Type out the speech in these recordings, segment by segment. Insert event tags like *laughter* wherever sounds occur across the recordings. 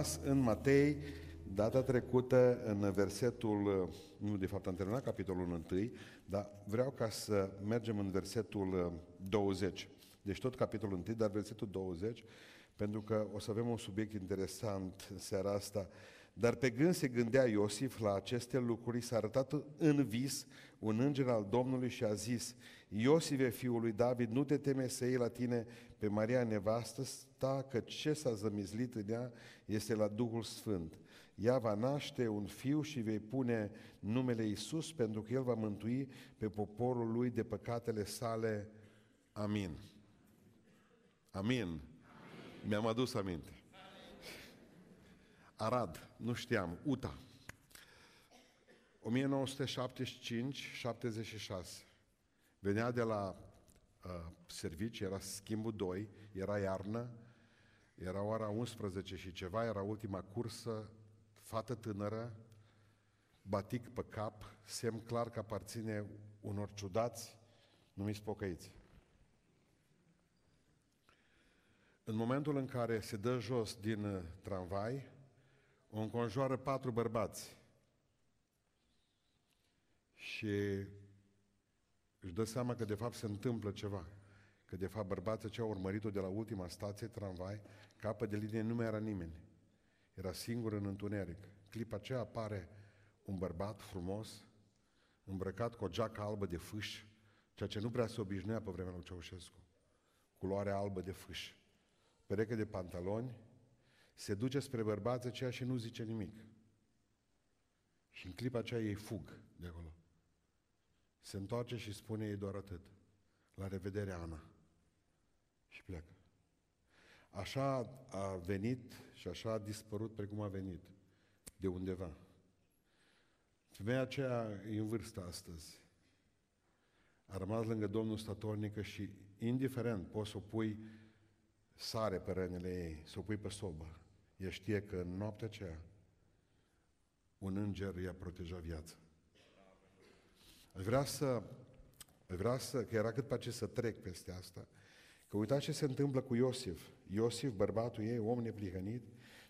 rămas în Matei data trecută în versetul, nu de fapt am terminat capitolul 1, dar vreau ca să mergem în versetul 20. Deci tot capitolul 1, dar versetul 20, pentru că o să avem un subiect interesant în seara asta. Dar pe gând se gândea Iosif la aceste lucruri, s-a arătat în vis un înger al Domnului și a zis, Iosife, fiul lui David, nu te teme să iei la tine pe Maria nevastă, sta că ce s-a zămizlit în ea este la Duhul Sfânt. Ea va naște un fiu și vei pune numele Isus pentru că el va mântui pe poporul lui de păcatele sale. Amin. Amin. Amin. Mi-am adus aminte. Arad, nu știam, UTA. 1975-76. Venea de la uh, servici, era schimbul 2, era iarnă, era ora 11 și ceva, era ultima cursă, fată tânără, batic pe cap, semn clar că aparține unor ciudați numiți pocăiți. În momentul în care se dă jos din uh, tramvai, o înconjoară patru bărbați și își dă seama că de fapt se întâmplă ceva. Că de fapt bărbații ce au urmărit-o de la ultima stație, tramvai, capă de linie nu mai era nimeni. Era singur în întuneric. Clipa aceea apare un bărbat frumos, îmbrăcat cu o geacă albă de fâș, ceea ce nu prea se obișnuia pe vremea lui Ceaușescu. Culoare albă de fâș. Pereche de pantaloni, se duce spre bărbați aceea și nu zice nimic. Și în clipa aceea ei fug de acolo. Se întoarce și spune ei doar atât. La revedere, Ana. Și pleacă. Așa a venit și așa a dispărut precum a venit. De undeva. Femeia aceea e în vârstă astăzi. A rămas lângă Domnul statornică și, indiferent, poți să o pui sare pe rănile ei, să o pui pe sobă. Ea știe că în noaptea aceea un înger i-a protejat viața. Aș vrea să, aș vrea să, că era cât pe ce să trec peste asta, că uitați ce se întâmplă cu Iosif. Iosif, bărbatul ei, om neprihănit,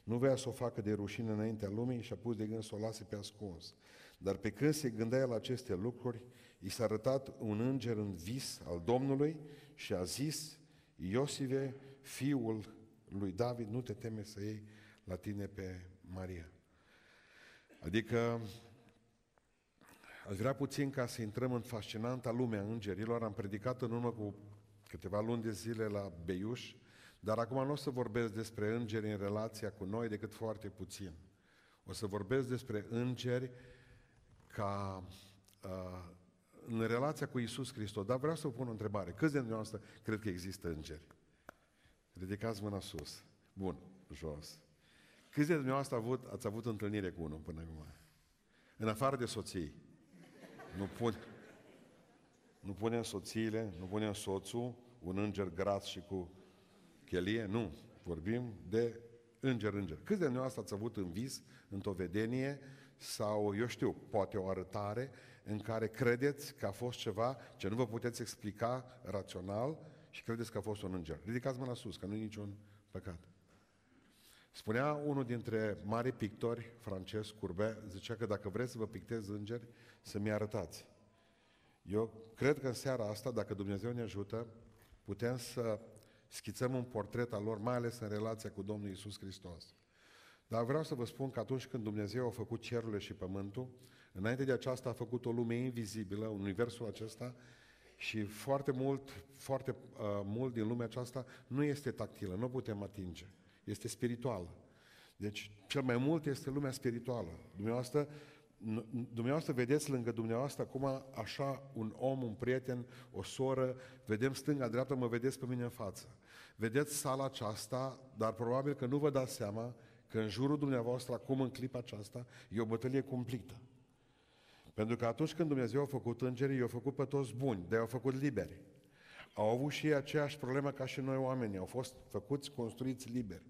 nu vrea să o facă de rușine înaintea lumii și a pus de gând să o lase pe ascuns. Dar pe când se gândea la aceste lucruri, i s-a arătat un înger în vis al Domnului și a zis, Iosive, fiul lui David, nu te teme să iei la tine pe Maria. Adică Aș vrea puțin ca să intrăm în fascinanta lume a îngerilor. Am predicat în urmă cu câteva luni de zile la Beiuș, dar acum nu o să vorbesc despre îngeri în relația cu noi decât foarte puțin. O să vorbesc despre îngeri ca uh, în relația cu Isus Hristos. Dar vreau să vă pun o întrebare. Câți de dumneavoastră cred că există îngeri? Ridicați mâna sus. Bun, jos. Câți de dumneavoastră avut, ați avut întâlnire cu unul până acum? În afară de soții. Nu, pun, nu punem soțiile, nu punem soțul, un înger gras și cu chelie, nu. Vorbim de înger, înger. Câți de dumneavoastră ați avut în vis, într-o vedenie, sau, eu știu, poate o arătare în care credeți că a fost ceva ce nu vă puteți explica rațional și credeți că a fost un înger. Ridicați mâna sus, că nu e niciun păcat. Spunea unul dintre mari pictori francezi, Courbet, zicea că dacă vreți să vă pictez îngeri, să-mi arătați. Eu cred că în seara asta, dacă Dumnezeu ne ajută, putem să schițăm un portret al lor, mai ales în relația cu Domnul Isus Hristos. Dar vreau să vă spun că atunci când Dumnezeu a făcut cerurile și pământul, înainte de aceasta a făcut o lume invizibilă, universul acesta, și foarte mult, foarte uh, mult din lumea aceasta nu este tactilă, nu putem atinge este spirituală. Deci, cel mai mult este lumea spirituală. Dumneavoastră, dumneavoastră vedeți lângă dumneavoastră acum așa un om, un prieten, o soră, vedem stânga-dreapta, mă vedeți pe mine în față. Vedeți sala aceasta, dar probabil că nu vă dați seama că în jurul dumneavoastră, acum în clipa aceasta, e o bătălie cumplită. Pentru că atunci când Dumnezeu a făcut îngerii, i-a făcut pe toți buni, de i-a făcut liberi. Au avut și ei aceeași problemă ca și noi oamenii, au fost făcuți, construiți liberi.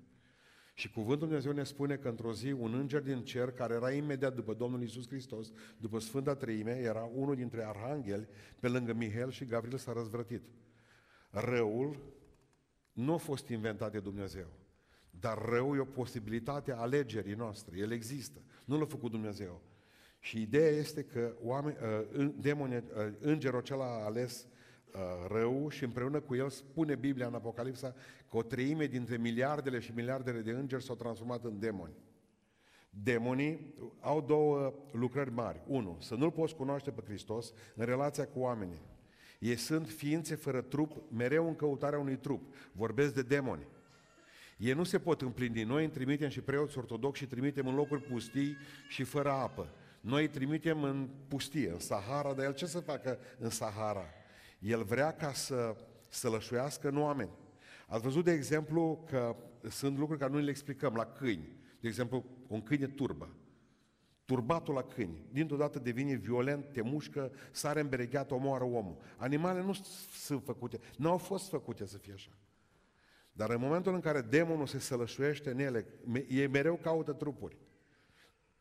Și cuvântul Dumnezeu ne spune că într-o zi un înger din cer, care era imediat după Domnul Isus Hristos, după Sfânta Treime, era unul dintre arhangheli, pe lângă Mihail și Gabriel s-a răzvrătit. Răul nu a fost inventat de Dumnezeu. Dar rău e o posibilitate a alegerii noastre. El există. Nu l-a făcut Dumnezeu. Și ideea este că oameni, uh, demoni, uh, îngerul acela a ales uh, rău și împreună cu el spune Biblia în Apocalipsa că o treime dintre miliardele și miliardele de îngeri s-au transformat în demoni. Demonii au două lucrări mari. Unu, să nu-L poți cunoaște pe Hristos în relația cu oamenii. Ei sunt ființe fără trup, mereu în căutarea unui trup. Vorbesc de demoni. Ei nu se pot împlini. Noi îi trimitem și preoți ortodoxi și trimitem în locuri pustii și fără apă. Noi îi trimitem în pustie, în Sahara, dar el ce să facă în Sahara? El vrea ca să, să lășuiască în oameni. Ați văzut, de exemplu, că sunt lucruri care nu le explicăm la câini. De exemplu, un câine turbă. Turbatul la câini. Dintr-o dată devine violent, te mușcă, sare îmberegheat, omoară omul. Animalele nu sunt făcute, nu au fost făcute să fie așa. Dar în momentul în care demonul se sălășuiește în ele, ei mereu caută trupuri.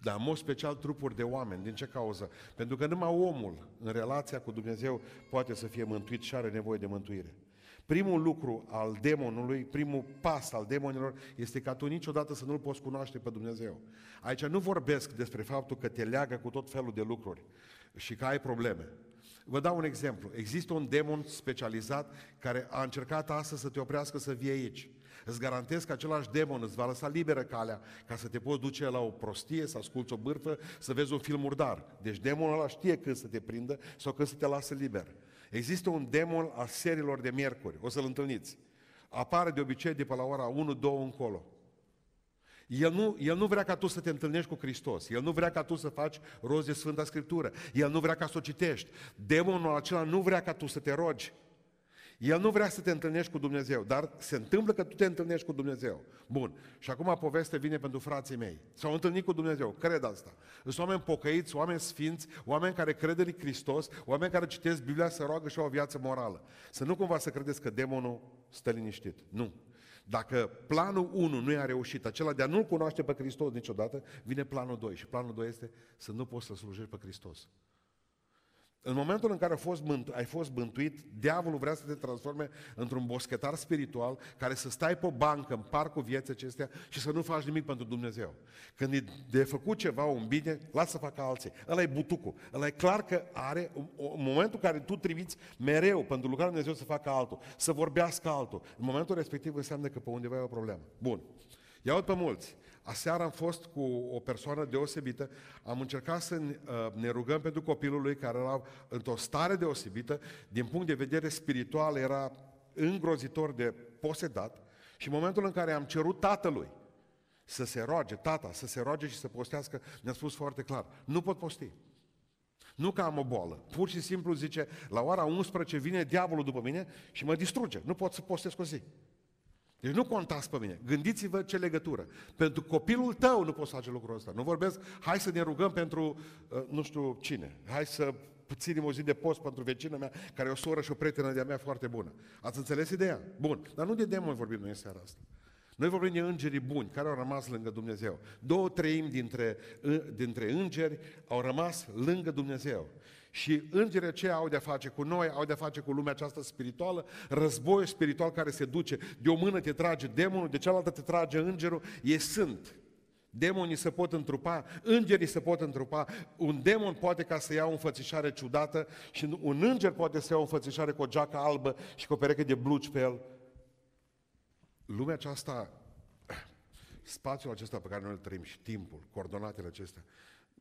Dar în mod special trupuri de oameni. Din ce cauză? Pentru că numai omul, în relația cu Dumnezeu, poate să fie mântuit și are nevoie de mântuire. Primul lucru al demonului, primul pas al demonilor este ca tu niciodată să nu-L poți cunoaște pe Dumnezeu. Aici nu vorbesc despre faptul că te leagă cu tot felul de lucruri și că ai probleme. Vă dau un exemplu. Există un demon specializat care a încercat astăzi să te oprească să vii aici. Îți garantez că același demon îți va lăsa liberă calea ca să te poți duce la o prostie, să asculți o bârfă, să vezi un film murdar. Deci demonul ăla știe când să te prindă sau când să te lasă liber. Există un demon al serilor de miercuri, o să-l întâlniți. Apare de obicei de pe la ora 1-2 încolo. El nu, el nu vrea ca tu să te întâlnești cu Hristos. El nu vrea ca tu să faci rost de Sfânta Scriptură. El nu vrea ca să o citești. Demonul acela nu vrea ca tu să te rogi. El nu vrea să te întâlnești cu Dumnezeu, dar se întâmplă că tu te întâlnești cu Dumnezeu. Bun. Și acum poveste vine pentru frații mei. S-au întâlnit cu Dumnezeu, cred asta. Sunt oameni pocăiți, oameni sfinți, oameni care cred în Hristos, oameni care citesc Biblia, să roagă și au o viață morală. Să nu cumva să credeți că demonul stă liniștit. Nu. Dacă planul 1 nu i-a reușit, acela de a nu-L cunoaște pe Hristos niciodată, vine planul 2. Și planul 2 este să nu poți să slujești pe Hristos. În momentul în care ai fost, mântu- ai fost bântuit, diavolul vrea să te transforme într-un boschetar spiritual care să stai pe o bancă în parcul vieții acestea și să nu faci nimic pentru Dumnezeu. Când e de făcut ceva, un bine, lasă să facă alții. Ăla e butucul. Ăla e clar că are, în momentul în care tu trimiți mereu pentru lucrarea Dumnezeu să facă altul, să vorbească altul, în momentul respectiv înseamnă că pe undeva e o problemă. Bun. Iau pe mulți. Aseară am fost cu o persoană deosebită, am încercat să uh, ne rugăm pentru copilul lui care era într-o stare deosebită, din punct de vedere spiritual era îngrozitor de posedat și în momentul în care am cerut tatălui să se roage, tata, să se roage și să postească, ne-a spus foarte clar, nu pot posti. Nu că am o boală. Pur și simplu zice, la ora 11 vine diavolul după mine și mă distruge. Nu pot să postez o zi. Deci nu contați pe mine. Gândiți-vă ce legătură. Pentru copilul tău nu poți face lucrul ăsta. Nu vorbesc, hai să ne rugăm pentru uh, nu știu cine. Hai să ținem o zi de post pentru vecina mea, care e o soră și o prietenă de-a mea foarte bună. Ați înțeles ideea? Bun. Dar nu de demoni vorbim noi în seara asta. Noi vorbim de îngerii buni care au rămas lângă Dumnezeu. Două treimi dintre, dintre îngeri au rămas lângă Dumnezeu. Și îngerii aceia au de-a face cu noi, au de-a face cu lumea aceasta spirituală, război spiritual care se duce. De o mână te trage demonul, de cealaltă te trage îngerul, e sunt. Demonii se pot întrupa, îngerii se pot întrupa, un demon poate ca să ia o înfățișare ciudată și un înger poate să ia o înfățișare cu o geacă albă și cu o pereche de blugi pe el. Lumea aceasta, *clears throat* spațiul acesta pe care noi îl trăim și timpul, coordonatele acestea,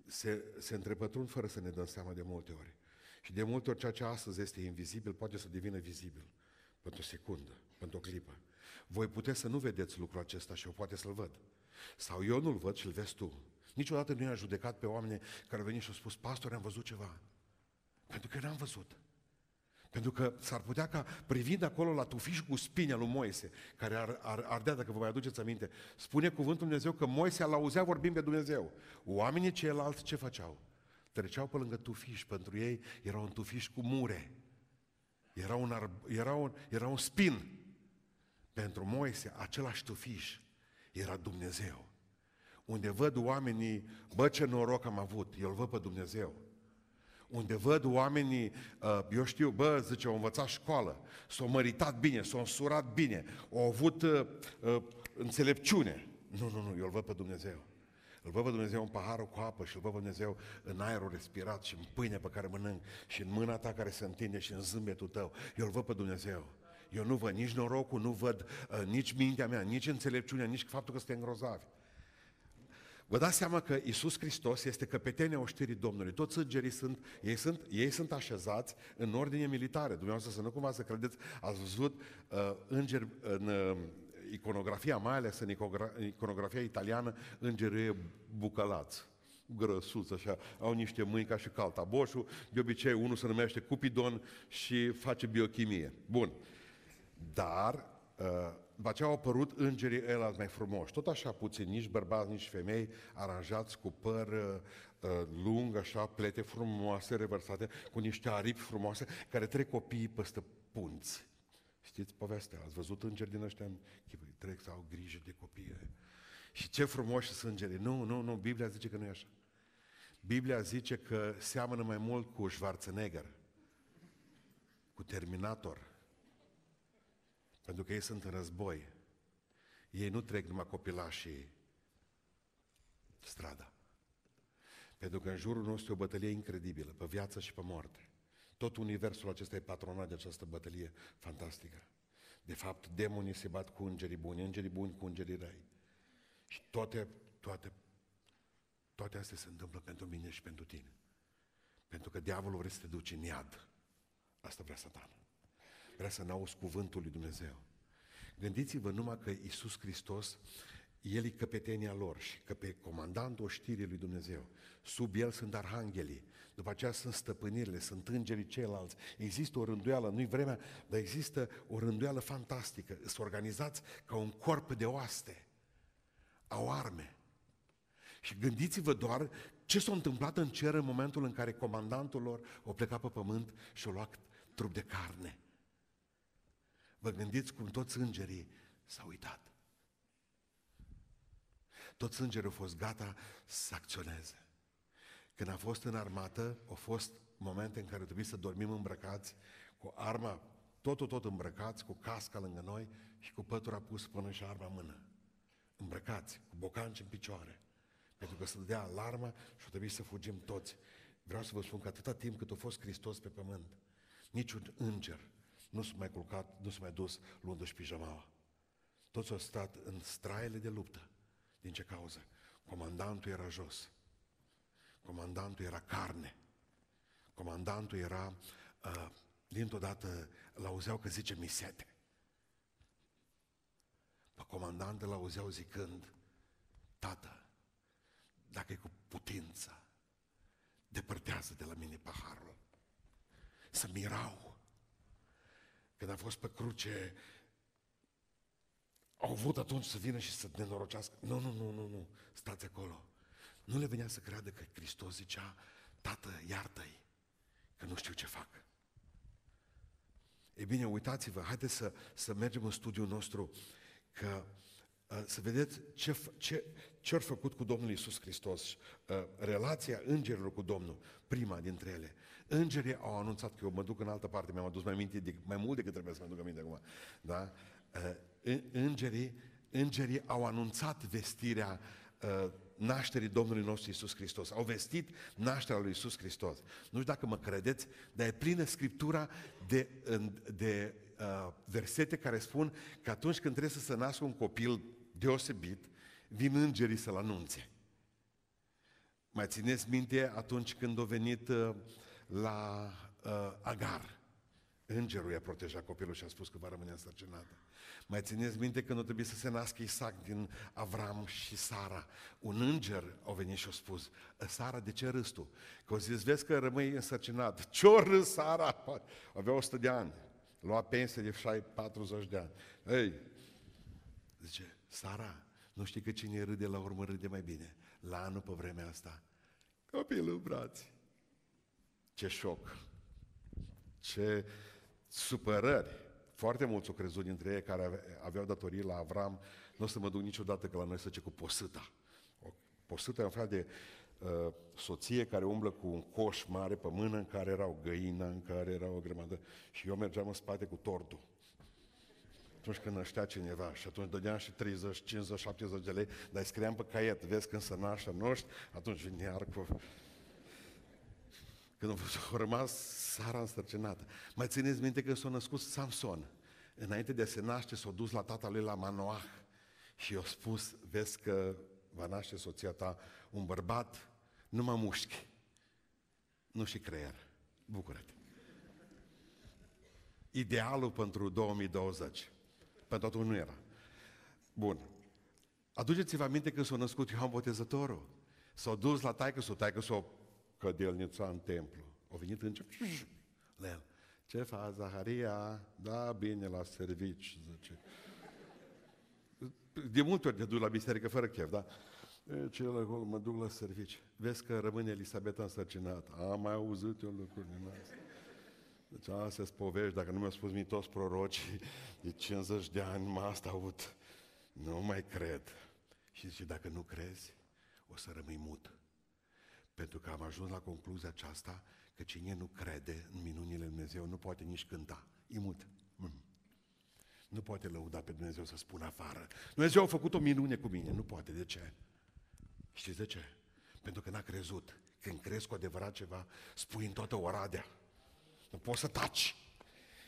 se, se întrepătrund fără să ne dăm seama de multe ori. Și de multe ori ceea ce astăzi este invizibil poate să devină vizibil pentru o secundă, pentru o clipă. Voi puteți să nu vedeți lucrul acesta și eu poate să-l văd. Sau eu nu-l văd și îl vezi tu. Niciodată nu i-am judecat pe oameni care au venit și au spus, pastor, am văzut ceva. Pentru că n-am văzut. Pentru că s-ar putea ca, privind acolo la tufiș cu spine lui Moise, care ar, ar, ardea, dacă vă mai aduceți aminte, spune cuvântul Dumnezeu că Moise l auzea vorbind pe Dumnezeu. Oamenii ceilalți ce făceau? Treceau pe lângă tufiș, pentru ei era un tufiș cu mure. Era un, arb, era un, era un spin. Pentru Moise, același tufiș era Dumnezeu. Unde văd oamenii, bă ce noroc am avut, eu îl văd pe Dumnezeu unde văd oamenii, uh, eu știu, bă, zice, au învățat școală, s-au măritat bine, s-au însurat bine, au avut uh, uh, înțelepciune. Nu, nu, nu, eu îl văd pe Dumnezeu. Îl văd pe Dumnezeu în paharul cu apă și îl văd pe Dumnezeu în aerul respirat și în pâinea pe care mănânc și în mâna ta care se întinde și în zâmbetul tău. Eu îl văd pe Dumnezeu. Eu nu văd nici norocul, nu văd uh, nici mintea mea, nici înțelepciunea, nici faptul că suntem grozavi. Vă dați seama că Isus Hristos este căpetenia oștirii Domnului. Toți îngerii sunt, ei sunt, ei sunt așezați în ordine militare. Dumneavoastră să nu cumva să credeți, ați văzut uh, îngeri în uh, iconografia, mai ales în iconografia italiană, îngerii bucălați grăsuți, așa, au niște mâini ca și caltaboșul, de obicei unul se numește Cupidon și face biochimie. Bun. Dar, uh, după aceea au apărut îngerii ăla mai frumoși, tot așa puțin, nici bărbați, nici femei, aranjați cu păr uh, uh, lung, așa, plete frumoase, revărsate, cu niște aripi frumoase, care trec copiii peste punți. Știți povestea? Ați văzut îngeri din ăștia în chipuri? Trec să au grijă de copii. Și ce frumoși sunt îngerii. Nu, nu, nu, Biblia zice că nu e așa. Biblia zice că seamănă mai mult cu Schwarzenegger, cu Terminator, pentru că ei sunt în război. Ei nu trec numai copilașii strada. Pentru că în jurul nostru e o bătălie incredibilă, pe viață și pe moarte. Tot universul acesta e patronat de această bătălie fantastică. De fapt, demonii se bat cu îngerii buni, îngerii buni cu îngerii răi. Și toate, toate, toate astea se întâmplă pentru mine și pentru tine. Pentru că diavolul vrea să te duci în iad. Asta vrea satan. Vrea să n-auzi cuvântul lui Dumnezeu. Gândiți-vă numai că Iisus Hristos, El e căpetenia lor și că pe comandantul oștirii lui Dumnezeu. Sub El sunt arhanghelii, după aceea sunt stăpânirile, sunt îngerii ceilalți. Există o rânduială, nu-i vremea, dar există o rânduială fantastică. Sunt organizați ca un corp de oaste. Au arme. Și gândiți-vă doar ce s-a întâmplat în cer în momentul în care comandantul lor a plecat pe pământ și a luat trup de carne. Vă gândiți cum toți îngerii s-au uitat. Toți îngerii au fost gata să acționeze. Când a fost în armată, au fost momente în care trebuie să dormim îmbrăcați, cu arma, totul tot îmbrăcați, cu casca lângă noi și cu pătura pus până și arma în mână. Îmbrăcați, cu bocanci în picioare. Pentru că să dea alarma și o trebuie să fugim toți. Vreau să vă spun că atâta timp cât a fost Hristos pe pământ, niciun înger nu s-a mai culcat, nu s-a mai dus luându-și pijamaua. Toți au stat în straile de luptă. Din ce cauză? Comandantul era jos. Comandantul era carne. Comandantul era, uh, dintr-o dată, l-auzeau că zice misete. Pe comandant îl auzeau zicând, Tată, dacă e cu putință, depărtează de la mine paharul. Să mirau. Când a fost pe cruce, au avut atunci să vină și să nenorocească. Nu, nu, nu, nu, nu, stați acolo. Nu le venea să creadă că Hristos zicea, Tată, iartă-i, că nu știu ce fac. Ei bine, uitați-vă, haideți să, să mergem în studiul nostru, că uh, să vedeți ce, ce, ce au făcut cu Domnul Isus Hristos, uh, relația îngerilor cu Domnul, prima dintre ele. Îngerii au anunțat că eu mă duc în altă parte, mi-am adus mai, minte de, mai mult decât trebuie să mă duc aminte acum. Da? Uh, îngerii, îngerii au anunțat vestirea uh, nașterii Domnului nostru Isus Hristos. Au vestit nașterea lui Isus Hristos. Nu știu dacă mă credeți, dar e plină Scriptura de, de uh, versete care spun că atunci când trebuie să se nască un copil deosebit, vin îngerii să-l anunțe. Mai țineți minte atunci când a venit uh, la uh, Agar. Îngerul i-a protejat copilul și a spus că va rămâne însărcinată. Mai țineți minte când o trebuie să se nască Isaac din Avram și Sara. Un înger a venit și a spus, Sara, de ce râs tu? Că o zis, vezi că rămâi însărcinat. *laughs* Ce-o râs Sara? *laughs* Avea 100 de ani. Lua pensie de 40 de ani. Ei, zice, Sara, nu știi că cine râde la urmă râde mai bine. La anul pe vremea asta. Copilul în brațe. Ce șoc! Ce supărări! Foarte mulți au crezut dintre ei care aveau datorii la Avram, nu o să mă duc niciodată că la noi să ce cu posâta. O posâta e un fel de uh, soție care umblă cu un coș mare pe mână în care era o găină, în care era o grămadă și eu mergeam în spate cu tortul. Atunci când năștea cineva și atunci dădeam și 30, 50, 70 de lei, dar îi scriam pe caiet, vezi când se naște noștri, atunci vine iar cu... Când a rămas Sara însărcinată. Mai țineți minte că s-a născut Samson. Înainte de a se naște, s-a dus la tata lui la Manoah și i-a spus, vezi că va naște soția ta un bărbat, numai mușchi, nu și creier. Bucură-te. Idealul pentru 2020. Pentru atunci nu era. Bun. Aduceți-vă aminte când s-a născut Ioan Botezătorul. S-a dus la taică s-o taică s-o cădelnița în templu. A venit în la el. Ce faci, Zaharia? Da, bine, la servici, zice. De multe ori te duc la biserică fără chef, da? Ce la acolo, mă duc la servici. Vezi că rămâne Elisabeta însărcinată. Am mai auzit eu lucruri din astea. Deci astea sunt povești, dacă nu mi-au spus mie toți prorocii, *laughs* de 50 de ani mă asta aud. Nu mai cred. Și zice, dacă nu crezi, o să rămâi mut. Pentru că am ajuns la concluzia aceasta că cine nu crede în minunile Lui Dumnezeu nu poate nici cânta. E mut. Mm. Nu poate lăuda pe Dumnezeu să spună afară. Dumnezeu a făcut o minune cu mine. Nu poate. De ce? Știți de ce? Pentru că n-a crezut. Când crezi cu adevărat ceva, spui în toată Oradea. Nu poți să taci.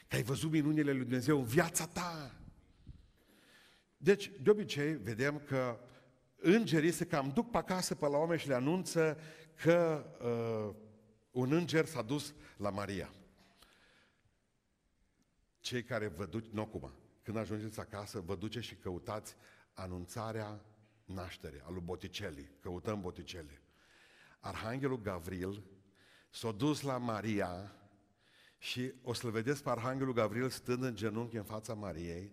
Că ai văzut minunile lui Dumnezeu în viața ta. Deci, de obicei, vedem că îngerii se cam duc pe acasă pe la oameni și le anunță că uh, un înger s-a dus la Maria. Cei care vă duc, nu acum, când ajungeți acasă, vă duceți și căutați anunțarea nașterii, a lui Botticelli. Căutăm Botticelli. Arhanghelul Gavril s-a dus la Maria și o să-l vedeți pe Arhanghelul Gavril stând în genunchi în fața Mariei,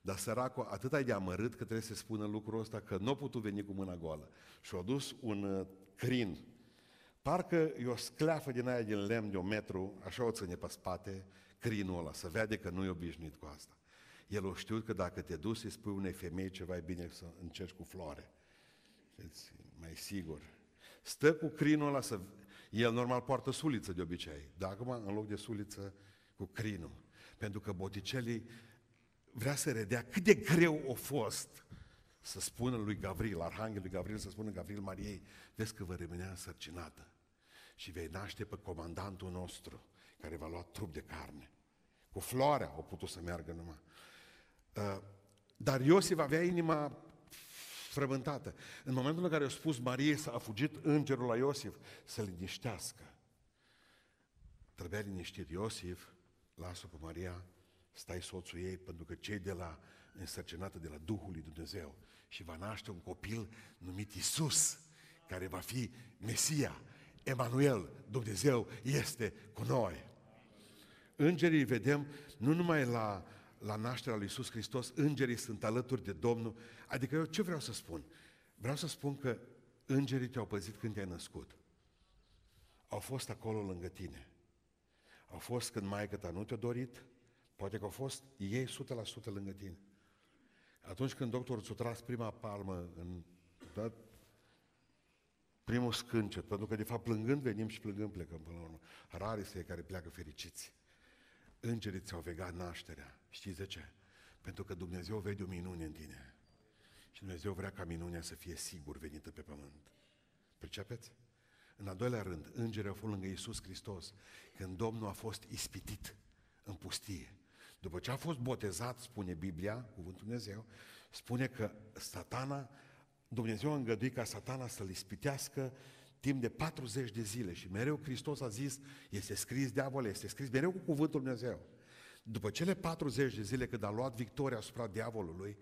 dar săracul atât ai de amărât că trebuie să spună lucrul ăsta că nu a putut veni cu mâna goală. Și a dus un uh, crin. Parcă e o scleafă din aia din lemn de un metru, așa o ține pe spate, crinul ăla, să vede că nu e obișnuit cu asta. El o știut că dacă te duci să spui unei femei ceva, e bine să încerci cu floare. Știți, mai sigur. Stă cu crinul ăla să el normal poartă suliță de obicei, dar acum în loc de suliță cu crinul. Pentru că Botticelli vrea să redea cât de greu a fost să spună lui Gavril, Arhanghelul Gavril, să spună Gavril Mariei, vezi că vă rămânea însărcinată și vei naște pe comandantul nostru, care va lua trup de carne. Cu floarea au putut să meargă numai. Uh, dar Iosif avea inima frământată. În momentul în care a spus Marie să a fugit îngerul la Iosif să liniștească. Trebuia liniștit Iosif, lasă pe Maria, stai soțul ei, pentru că cei de la însărcinată de la Duhul lui Dumnezeu și va naște un copil numit Isus, care va fi Mesia, Emanuel, Dumnezeu este cu noi. Îngerii vedem nu numai la la nașterea lui Iisus Hristos, îngerii sunt alături de Domnul. Adică eu ce vreau să spun? Vreau să spun că îngerii te-au păzit când te-ai născut. Au fost acolo lângă tine. Au fost când maică ta nu te-a dorit, poate că au fost ei 100% lângă tine. Atunci când doctorul ți-a tras prima palmă în da, primul scâncet, pentru că de fapt plângând venim și plângând plecăm până la urmă. Rare este care pleacă fericiți. Îngerii ți-au vegat nașterea. Știți de ce? Pentru că Dumnezeu vede o minune în tine. Și Dumnezeu vrea ca minunea să fie sigur venită pe pământ. Pricepeți? În al doilea rând, îngerii au fost lângă Iisus Hristos când Domnul a fost ispitit în pustie. După ce a fost botezat, spune Biblia, cuvântul Dumnezeu, spune că satana, Dumnezeu a îngăduit ca satana să-l ispitească timp de 40 de zile și mereu Hristos a zis, este scris diavol, este scris mereu cu cuvântul Dumnezeu. După cele 40 de zile când a luat victoria asupra diavolului,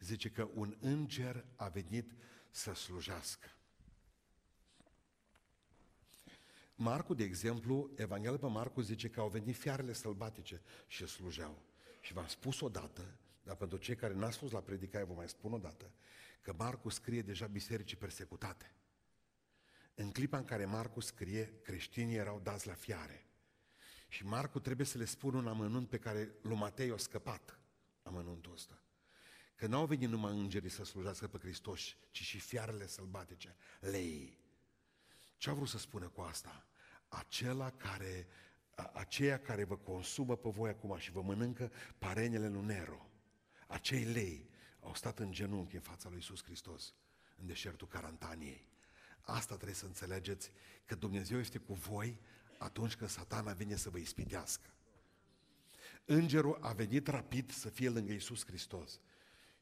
zice că un înger a venit să slujească. Marcu, de exemplu, Evanghelia pe Marcu zice că au venit fiarele sălbatice și slujeau. Și v-am spus odată, dar pentru cei care n-ați fost la predicare, vă mai spun odată, că Marcu scrie deja bisericii persecutate. În clipa în care Marcu scrie, creștinii erau dați la fiare. Și Marcu trebuie să le spună un amănunt pe care lui Matei a scăpat amănuntul ăsta. Că n-au venit numai îngerii să slujească pe Hristos, ci și fiarele sălbatice, lei. Ce a vrut să spună cu asta? Acela care, a, aceia care vă consumă pe voi acum și vă mănâncă parenele lui Nero, Acei lei au stat în genunchi în fața lui Iisus Hristos, în deșertul Carantaniei. Asta trebuie să înțelegeți, că Dumnezeu este cu voi atunci când satana vine să vă ispitească. Îngerul a venit rapid să fie lângă Iisus Hristos.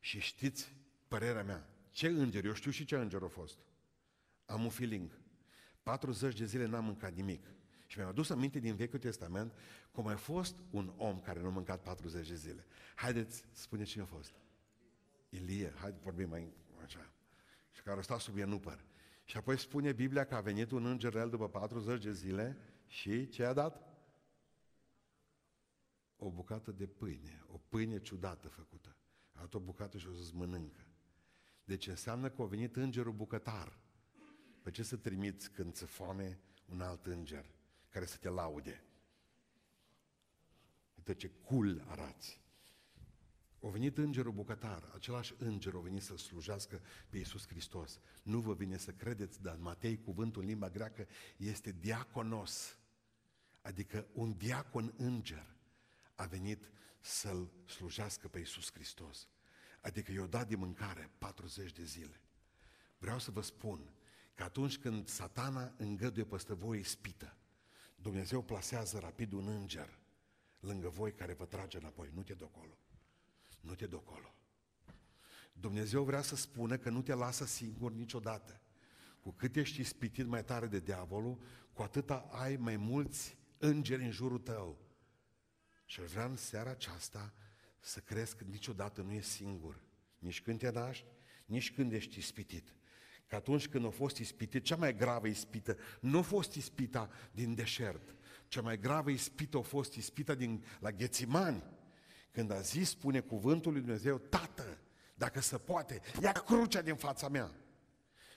Și știți părerea mea, ce înger, eu știu și ce înger a fost. Am un feeling. 40 de zile n-am mâncat nimic. Și mi-am adus aminte din Vechiul Testament cum a fost un om care nu a mâncat 40 de zile. Haideți, spune cine a fost. Ilie, hai vorbim mai așa. Și care a stat sub enupăr. Și apoi spune Biblia că a venit un înger el după 40 de zile și ce a dat? O bucată de pâine, o pâine ciudată făcută. A dat o bucată și o zis mănâncă. Deci înseamnă că a venit îngerul bucătar. Pe ce să trimiți când ți foame un alt înger care să te laude? Uite ce cool arați. A venit îngerul bucătar, același înger a venit să slujească pe Iisus Hristos. Nu vă vine să credeți, dar în Matei cuvântul în limba greacă este diaconos, adică un diacon înger a venit să-L slujească pe Iisus Hristos. Adică i-a dat de mâncare 40 de zile. Vreau să vă spun că atunci când satana îngăduie peste voi ispită, Dumnezeu plasează rapid un înger lângă voi care vă trage înapoi. Nu te acolo. Nu te acolo. Dumnezeu vrea să spună că nu te lasă singur niciodată. Cu cât ești ispitit mai tare de diavolul, cu atâta ai mai mulți îngeri în jurul tău. Și vreau în seara aceasta să crezi că niciodată nu e singur. Nici când te naști, nici când ești ispitit. Că atunci când a fost ispitit, cea mai gravă ispită nu a fost ispita din deșert. Cea mai gravă ispită a fost ispita din, la Ghețimani. Când a zis, spune cuvântul lui Dumnezeu, Tată, dacă se poate, ia crucea din fața mea.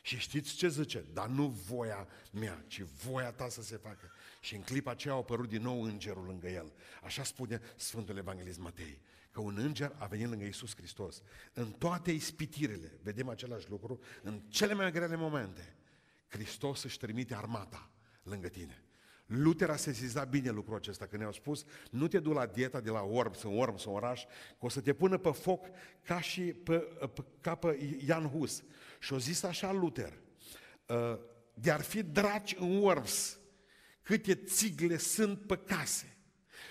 Și știți ce zice? Dar nu voia mea, ci voia ta să se facă. Și în clipa aceea a apărut din nou îngerul lângă el. Așa spune Sfântul Evanghelist Matei că un înger a venit lângă Isus Hristos. În toate ispitirile, vedem același lucru, în cele mai grele momente, Hristos își trimite armata lângă tine. Luther a sesizat bine lucrul acesta când ne-au spus nu te du la dieta de la Worms în Worms în oraș, că o să te pună pe foc ca și pe, pe, ca pe Jan Hus. Și o zis așa Luther, uh, de-ar fi draci în Worms, câte țigle sunt pe case,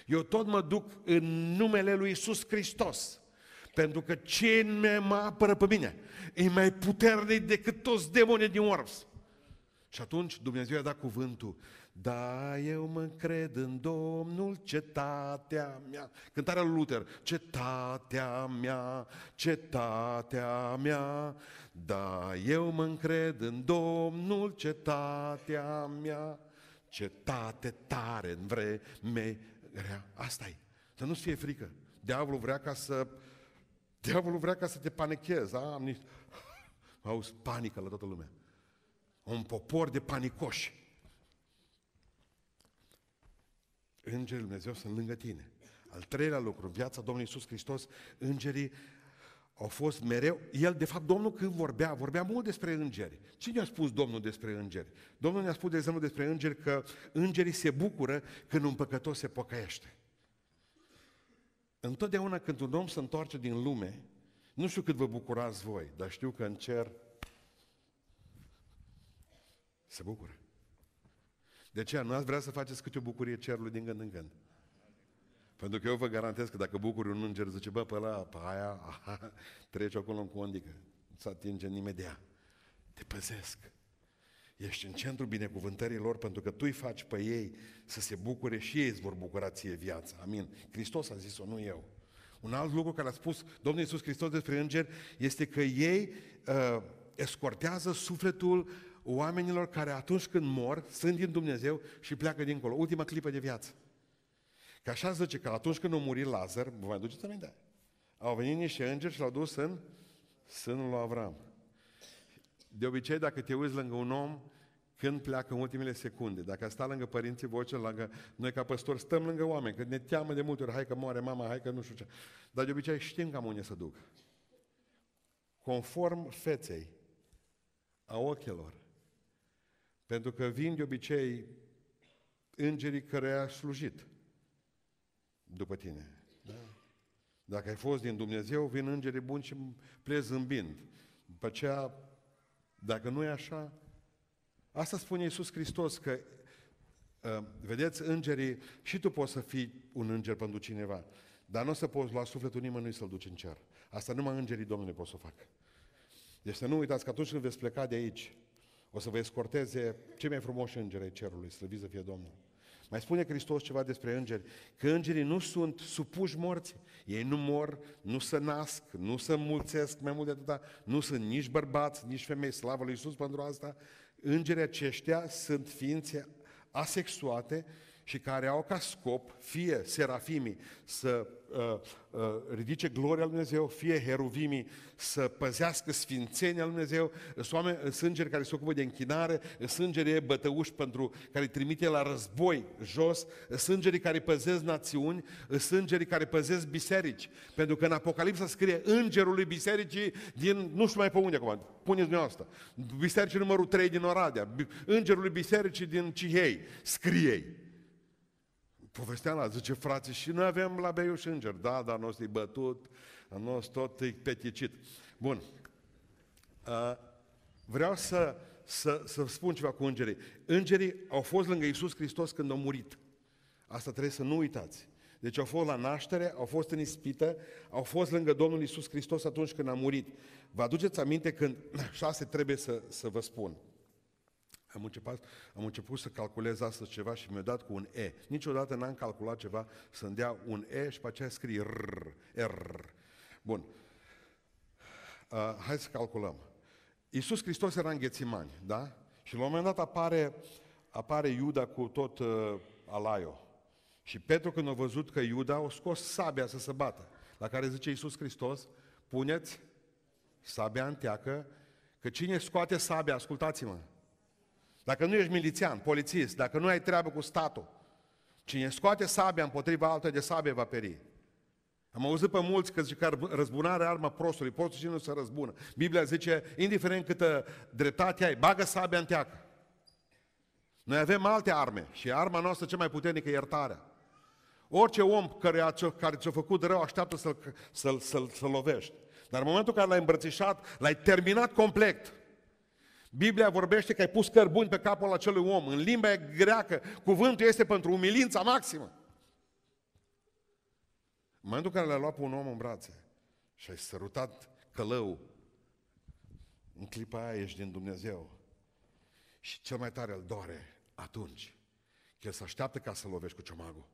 eu tot mă duc în numele lui Isus Hristos. Pentru că ce mă apără pe mine e mai puternic decât toți demonii din Orps. Și atunci Dumnezeu a dat cuvântul, da, eu mă cred în Domnul, cetatea mea. Cântarea lui Luther, cetatea mea, cetatea mea. Da, eu mă încred în Domnul, cetatea mea. Cetate tare în vreme rea. Asta e. Să nu-ți fie frică. Diavolul vrea ca să... Diavolul vrea ca să te panichezi. Da? Am niște... *laughs* Auzi, panică la toată lumea. Un popor de panicoși. Îngerii Lui Dumnezeu sunt lângă tine. Al treilea lucru, viața Domnului Iisus Hristos, îngerii au fost mereu, el, de fapt, Domnul când vorbea, vorbea mult despre îngeri. Cine a spus Domnul despre îngeri? Domnul ne-a spus, de exemplu, despre îngeri că îngerii se bucură când un păcătos se pocăiește. Întotdeauna când un om se întoarce din lume, nu știu cât vă bucurați voi, dar știu că în cer se bucură. De aceea nu ați vrea să faceți câte o bucurie cerului din gând în gând. Pentru că eu vă garantez că dacă bucuri un înger, zice, bă, pe ăla, pe aia, aha, *laughs* trece acolo în condică, nu se atinge nimeni de ea. Te păzesc. Ești în centrul binecuvântării lor pentru că tu îi faci pe ei să se bucure și ei îți vor bucura ție viața. Amin. Hristos a zis-o, nu eu. Un alt lucru care a spus Domnul Iisus Hristos despre îngeri este că ei uh, escortează sufletul oamenilor care atunci când mor sunt din Dumnezeu și pleacă dincolo. Ultima clipă de viață. Că așa zice că atunci când a murit Lazar, vă mai duceți aminte? Au venit niște îngeri și l-au dus în sânul lui Avram. De obicei, dacă te uiți lângă un om, când pleacă în ultimele secunde, dacă sta lângă părinții voce, lângă noi ca păstori, stăm lângă oameni, că ne teamă de multe ori, hai că moare mama, hai că nu știu ce. Dar de obicei știm cam unde să duc. Conform feței a ochilor. Pentru că vin de obicei îngerii care a slujit după tine. Da? Dacă ai fost din Dumnezeu, vin îngerii buni și pleci zâmbind. După aceea, dacă nu e așa, asta spune Iisus Hristos, că uh, vedeți, îngerii, și tu poți să fii un înger pentru cineva, dar nu o să poți lua sufletul nimănui să-l duci în cer. Asta numai îngerii Domnului pot să o facă. Deci să nu uitați că atunci când veți pleca de aici, o să vă escorteze cei mai frumoși îngeri ai cerului, slăvit să fie Domnul. Mai spune Hristos ceva despre îngeri, că îngerii nu sunt supuși morții. Ei nu mor, nu se nasc, nu se mulțesc mai mult de atâta, nu sunt nici bărbați, nici femei, slavă lui Iisus pentru asta. Îngerii aceștia sunt ființe asexuate și care au ca scop fie serafimii să uh, uh, ridice gloria lui Dumnezeu, fie heruvimii să păzească sfințenia lui Dumnezeu, sunt oameni, sângeri care se ocupă de închinare, sângerii bătăuși pentru care îi trimite la război jos, sângerii care păzesc națiuni, sângerii care păzesc biserici. Pentru că în Apocalipsa scrie îngerul lui bisericii din, nu știu mai pe unde acum, puneți dumneavoastră, bisericii numărul 3 din Oradea, îngerul lui bisericii din Cihei, scrie Povestea la, zice, frate, și noi avem la Beiuș înger. Da, dar nostru e bătut, a nostru tot e peticit. Bun. Uh, vreau să, să, să spun ceva cu îngerii. Îngerii au fost lângă Iisus Hristos când au murit. Asta trebuie să nu uitați. Deci au fost la naștere, au fost în ispită, au fost lângă Domnul Iisus Hristos atunci când a murit. Vă aduceți aminte când, *clears throat* șase trebuie să, să vă spun. Am început, am început să calculez astăzi ceva și mi-a dat cu un E. Niciodată n-am calculat ceva să-mi dea un E și pe aceea scrie R. R. Bun. Uh, hai să calculăm. Iisus Hristos era în Ghețimani, da? Și la un moment dat apare, apare Iuda cu tot uh, alaio. Și Petru când a văzut că Iuda a scos sabia să se bată, la care zice Iisus Hristos, puneți sabia în teacă, că cine scoate sabia, ascultați-mă, dacă nu ești milițian, polițist, dacă nu ai treabă cu statul, cine scoate sabia împotriva altă de sabie va peri. Am auzit pe mulți că zice că răzbunarea arma prostului, prostul și nu se răzbună. Biblia zice, indiferent câtă dreptate ai, bagă sabia în teacă. Noi avem alte arme și arma noastră cea mai puternică e iertarea. Orice om care, a, care ți-a făcut rău așteaptă să-l, să-l, să-l, să-l lovești. Dar în momentul în care l-ai îmbrățișat, l-ai terminat complet. Biblia vorbește că ai pus cărbuni pe capul acelui om. În limba greacă, cuvântul este pentru umilința maximă. În momentul în care l-ai luat pe un om în brațe și ai sărutat călău, în clipa aia ești din Dumnezeu. Și cel mai tare îl doare atunci. Că el se așteaptă ca să lovești cu ciomagul.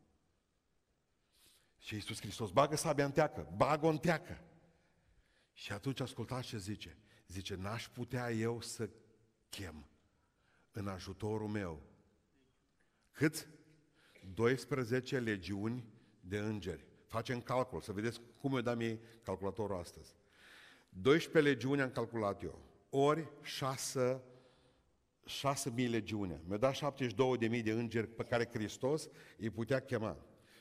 Și Iisus Hristos bagă sabia în teacă, bagă-o în teacă. Și atunci ascultați ce zice. Zice, n-aș putea eu să chem în ajutorul meu. Cât? 12 legiuni de îngeri. Facem calcul, să vedeți cum eu dam ei calculatorul astăzi. 12 legiuni am calculat eu, ori 6 6.000 legiune. Mi-a dat 72.000 de îngeri pe care Hristos îi putea chema.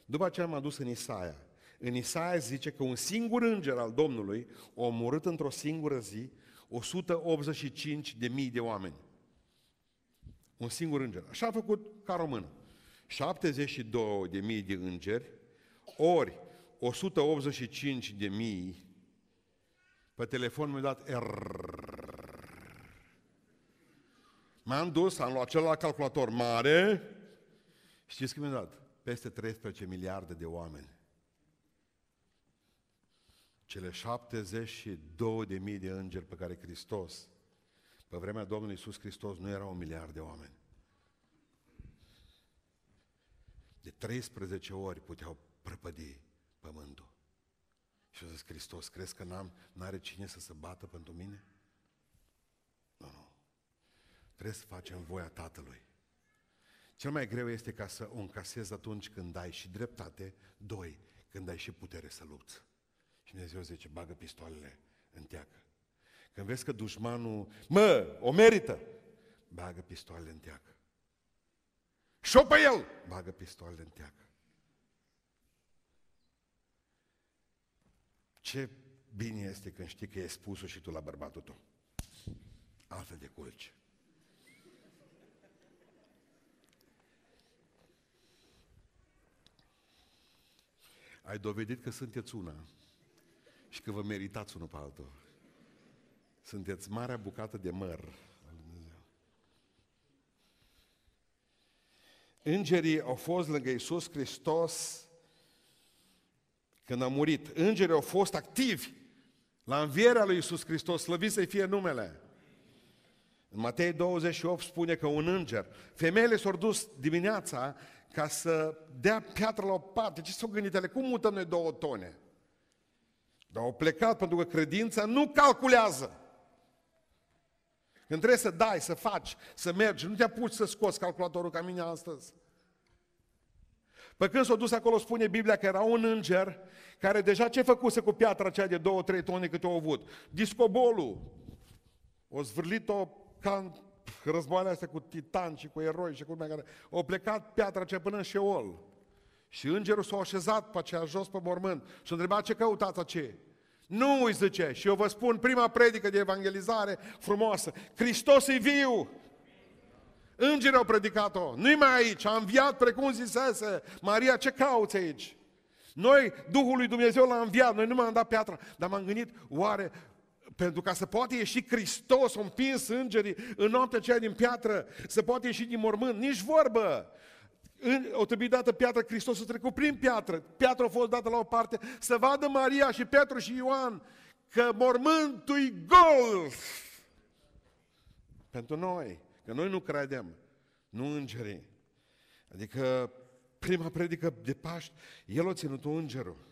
După aceea m-am dus în Isaia. În Isaia zice că un singur înger al Domnului a omorât într-o singură zi 185 de mii de oameni. Un singur înger. Așa a făcut ca român. 72 de mii de îngeri, ori 185 de mii, pe telefon mi-a dat R. M-am dus, am luat celălalt calculator mare, știți cum mi-a dat? Peste 13 miliarde de oameni cele 72 de mii de îngeri pe care Hristos, pe vremea Domnului Iisus Hristos, nu erau un miliard de oameni. De 13 ori puteau prăpădi pământul. Și a zis Hristos, crezi că n-am, n-are cine să se bată pentru mine? Nu, nu. Trebuie să facem voia Tatălui. Cel mai greu este ca să o încasezi atunci când ai și dreptate, doi, când ai și putere să lupți. Și Dumnezeu zice, bagă pistoalele în teacă. Când vezi că dușmanul, mă, o merită, bagă pistoalele în teacă. și pe el, bagă pistoalele în teacă. Ce bine este când știi că e spus și tu la bărbatul tău. Altfel de culci. Ai dovedit că sunteți una. Și că vă meritați unul pe altul. Sunteți marea bucată de măr al Dumnezeu. Îngerii au fost lângă Iisus Hristos când a murit. Îngerii au fost activi la învierea lui Iisus Hristos, slăvit să-i fie numele. În Matei 28 spune că un înger, femeile s-au dus dimineața ca să dea piatră la o parte. Ce s-au gândit ele? Cum mutăm noi două tone? Dar au plecat pentru că credința nu calculează. Când trebuie să dai, să faci, să mergi, nu te apuci să scoți calculatorul ca mine astăzi. Pe când s-a dus acolo, spune Biblia că era un înger care deja ce făcuse cu piatra aceea de două, trei tone câte au avut? Discobolul. O zvârlit-o ca în războaiele astea cu titan și cu eroi și cu lumea care... Au plecat piatra aceea până în Șeol. Și îngerul s-a așezat pe aceea jos pe mormânt și a întrebat ce căutați aceea. Nu îi zice, și eu vă spun prima predică de evangelizare frumoasă, Hristos e viu! Îngerii au predicat-o, nu-i mai aici, a înviat precum zisese. Maria, ce cauți aici? Noi, Duhul lui Dumnezeu l-a înviat, noi nu m-am dat piatra, dar m-am gândit, oare pentru ca să poată ieși Hristos, a împins îngerii în noaptea aceea din piatră, să poată ieși din mormânt, nici vorbă. O trebuie dată piatră, Hristos a trecut prin piatră, piatra a fost dată la o parte, să vadă Maria și Petru și Ioan că mormântul e gol. Pentru noi, că noi nu credem, nu îngerii. Adică prima predică de Paști, el a ținut îngerul.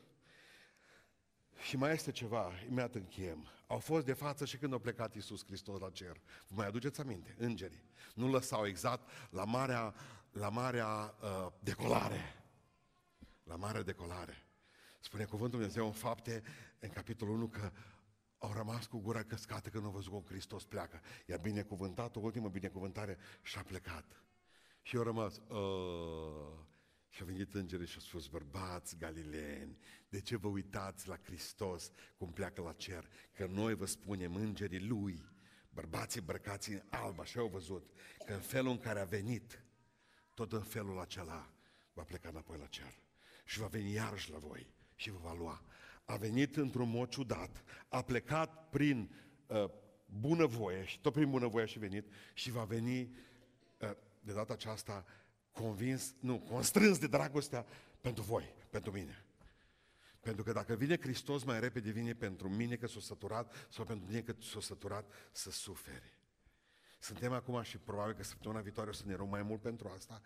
Și mai este ceva, imediat încheiem. Au fost de față și când a plecat Iisus Hristos la cer. Vă mai aduceți aminte? Îngerii. Nu lăsau exact la marea, la marea uh, decolare. La marea decolare. Spune cuvântul Dumnezeu în fapte, în capitolul 1, că au rămas cu gura căscată când au văzut cum Hristos pleacă. I-a binecuvântat, o ultimă binecuvântare și a plecat. Și au rămas, uh, și au venit îngerii și au spus, bărbați galileeni, de ce vă uitați la Hristos cum pleacă la cer? Că noi vă spunem îngerii Lui, bărbații bărcați în alb, așa au văzut, că în felul în care a venit, tot în felul acela va pleca înapoi la cer. Și va veni iarăși la voi și vă va lua. A venit într-un mod ciudat, a plecat prin uh, bunăvoie și tot prin bunăvoie și venit și va veni uh, de data aceasta convins, nu, constrâns de dragostea pentru voi, pentru mine. Pentru că dacă vine Hristos mai repede, vine pentru mine că s-a săturat sau pentru mine că s-a săturat să sufere. Suntem acum și probabil că săptămâna viitoare o să ne rog mai mult pentru asta.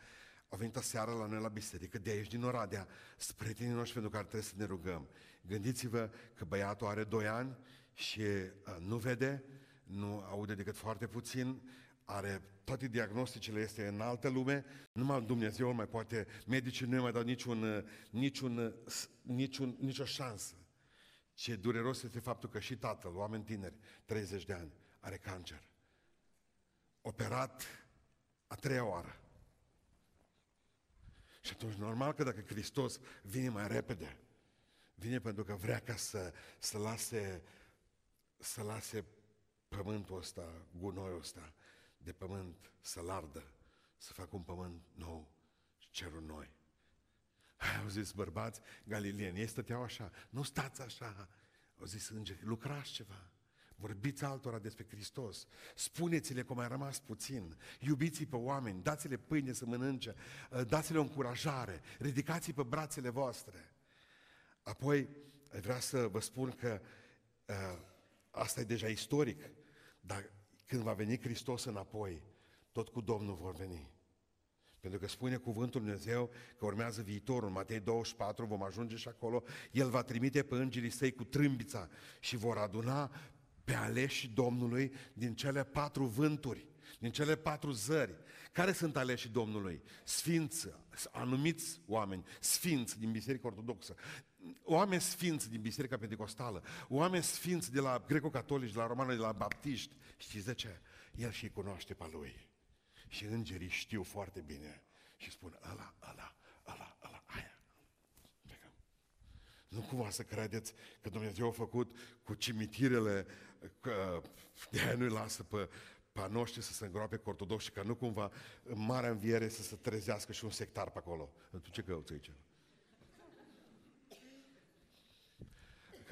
Au venit aseară la noi la biserică, de aici din Oradea, spre tinii noștri pentru care trebuie să ne rugăm. Gândiți-vă că băiatul are 2 ani și uh, nu vede, nu aude decât foarte puțin, are toate diagnosticele este în altă lume, numai Dumnezeu mai poate, medicii nu mai dau niciun, niciun, niciun, nicio șansă. Ce dureros este faptul că și tatăl, oameni tineri, 30 de ani, are cancer. Operat a treia oară. Și atunci, normal că dacă Hristos vine mai repede, vine pentru că vrea ca să, să lase, să lase pământul ăsta, gunoiul ăsta, de pământ să-l ardă, să facă un pământ nou și cerul noi. Au zis bărbați galileeni, ei stăteau așa, nu stați așa. Au zis îngeri, lucrați ceva. Vorbiți altora despre Hristos. Spuneți-le cum ai rămas puțin. Iubiți-i pe oameni, dați-le pâine să mănânce, dați-le o încurajare, ridicați-i pe brațele voastre. Apoi, vreau să vă spun că uh, asta e deja istoric, dar când va veni Hristos înapoi, tot cu Domnul vor veni. Pentru că spune cuvântul Dumnezeu că urmează viitorul. În Matei 24 vom ajunge și acolo. El va trimite pe îngerii săi cu trâmbița și vor aduna pe aleși Domnului din cele patru vânturi, din cele patru zări. Care sunt aleși Domnului? Sfinți, anumiți oameni, sfinți din Biserica Ortodoxă, oameni sfinți din Biserica Pentecostală, oameni sfinți de la greco-catolici, de la romană, de la baptiști. Știți de ce? El și cunoaște pe lui. Și îngerii știu foarte bine și spun, ăla, ăla, ăla, ăla, aia. Nu cumva să credeți că Dumnezeu a făcut cu cimitirele, că de aia nu-i lasă pe, pe noștri să se îngroape cu ortodoxi, ca nu cumva în marea înviere să se trezească și un sectar pe acolo. Tu ce căuți aici?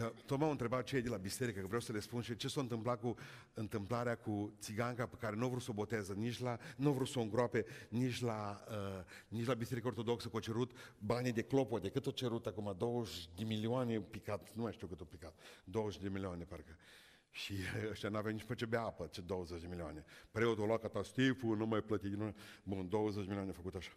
Că tot m-au întrebat cei de la biserică, că vreau să le spun și ce s-a întâmplat cu întâmplarea cu țiganca pe care nu vreau să o boteză, nici la, nu vreau să o îngroape, nici la, uh, nici la biserică ortodoxă, că a cerut banii de clopot, de cât o cerut acum, 20 de milioane picat, nu mai știu cât o picat, 20 de milioane parcă. Și *laughs* ăștia n-aveau nici pe ce bea apă, ce 20 de milioane. Preotul a luat catastiful, nu mai plăti, nu, bun, 20 de milioane a făcut așa.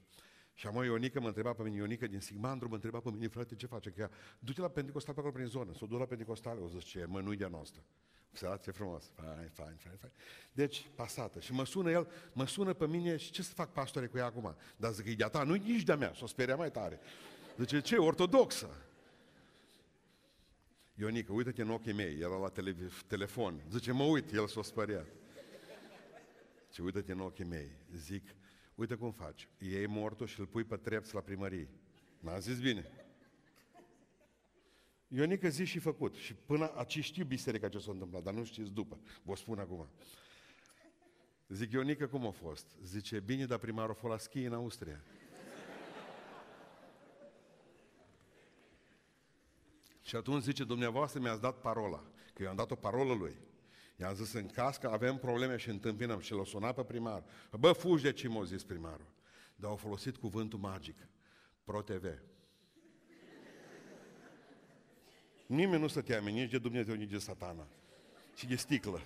Și amoi Ionica mă întreba pe mine, Ionica din Sigmandru mă întreba pe mine, frate, ce face? Că du-te la Pentecostal pe acolo prin zonă, s-o du la Pentecostal, o zice, mă, nu-i de-a noastră. Observați ce frumos. Fain, fain, fain, fain. Deci, pasată. Și mă sună el, mă sună pe mine și ce să fac pastore cu ea acum? Dar zic, e de-a ta, nu nici de-a mea. S-o speria mai tare. Zice, ce, ortodoxă? Ionica, uită-te în ochii mei, era la tele- telefon. Zice, mă uit, el s-o speriat. Ce uită-te în ochii mei. Zic, uite cum faci. Iei mortul și îl pui pe trepți la primărie. N-am zis bine. Ionica zi și făcut. Și până aici știu biserica ce s-a întâmplat, dar nu știți după. Vă spun acum. Zic, Ionica, cum a fost? Zice, bine, dar primarul a fost la schi în Austria. Și atunci zice, dumneavoastră mi-ați dat parola, că eu am dat o parolă lui. I-am zis, în caz că avem probleme și întâmpinăm și l-a sunat pe primar. Bă, fugi de ce m-a zis primarul. Dar au folosit cuvântul magic. Pro-TV. Nimeni nu stătea nici de Dumnezeu, nici de satana. Și de sticlă.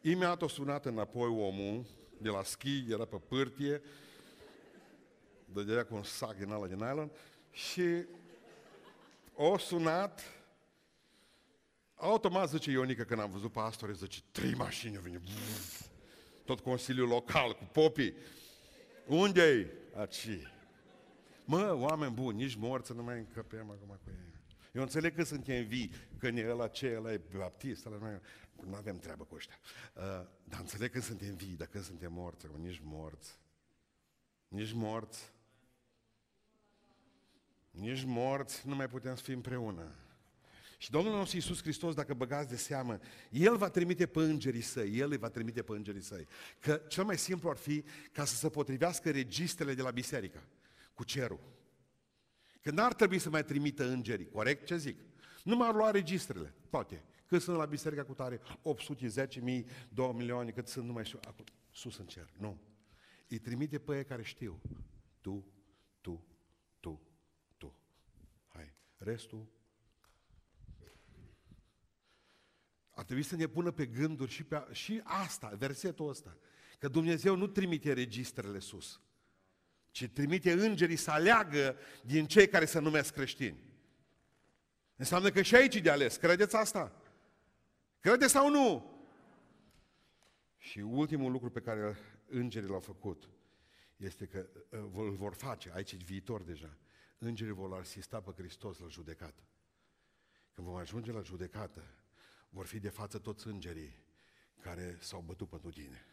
Imediat a sunat înapoi omul, de la schi, era pe pârtie, dădea cu un sac din ala de nylon și o sunat, automat zice Ionica când am văzut pastore, zice, trei mașini au venit, tot Consiliul Local cu popii. Unde-i? Aci. Mă, oameni buni, nici morți nu mai încăpem acum cu ei. Eu înțeleg că suntem vii, că e ăla ce, ăla e baptist, ăla noi nu avem treabă cu ăștia. Uh, dar înțeleg că suntem vii, dar când suntem morți, acum, nici morți. Nici morți. Nici morți nu mai putem să fim împreună. Și Domnul nostru Iisus Hristos, dacă băgați de seamă, El va trimite pe îngerii săi, El îi va trimite pe îngerii săi. Că cel mai simplu ar fi ca să se potrivească registrele de la biserică cu cerul. Că n-ar trebui să mai trimită îngerii, corect ce zic? Nu m-ar lua registrele, toate. Cât sunt la biserica cu tare? 810 mii, 2 milioane, cât sunt, nu mai știu, acolo, sus în cer. Nu. Îi trimite pe ei care știu. Tu, tu, tu, tu. Hai. Restul ar trebui să ne pună pe gânduri și, pe, și asta, versetul ăsta. Că Dumnezeu nu trimite registrele sus, ci trimite îngerii să aleagă din cei care se numesc creștini. Înseamnă că și aici de ales. Credeți asta? Credeți sau nu? Și ultimul lucru pe care îngerii l-au făcut este că uh, îl vor face, aici e viitor deja, îngerii vor asista pe Hristos la judecată. Când vom ajunge la judecată, vor fi de față toți îngerii care s-au bătut pentru tine.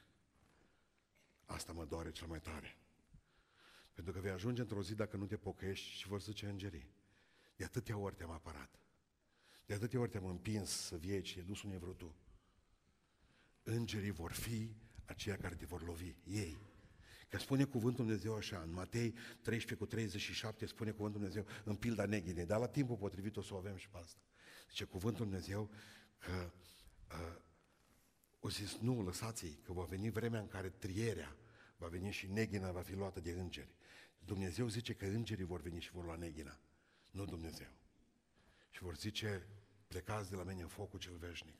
Asta mă doare cel mai tare. Pentru că vei ajunge într-o zi dacă nu te pocăiești și vor zice îngerii. De atâtea ori te-am apărat. De atâtea ori te-am împins să vii și e dus unde vrut tu. Îngerii vor fi aceia care te vor lovi, ei. Că spune cuvântul Dumnezeu așa, în Matei 13 cu 37 spune cuvântul Dumnezeu în pilda neghinei, dar la timpul potrivit o să o avem și pe asta. Zice cuvântul Dumnezeu că uh, o zis, nu, lăsați-i, că va veni vremea în care trierea va veni și neghina va fi luată de îngeri. Dumnezeu zice că îngerii vor veni și vor lua neghina, nu Dumnezeu. Și vor zice, plecați de la mine în focul cel veșnic,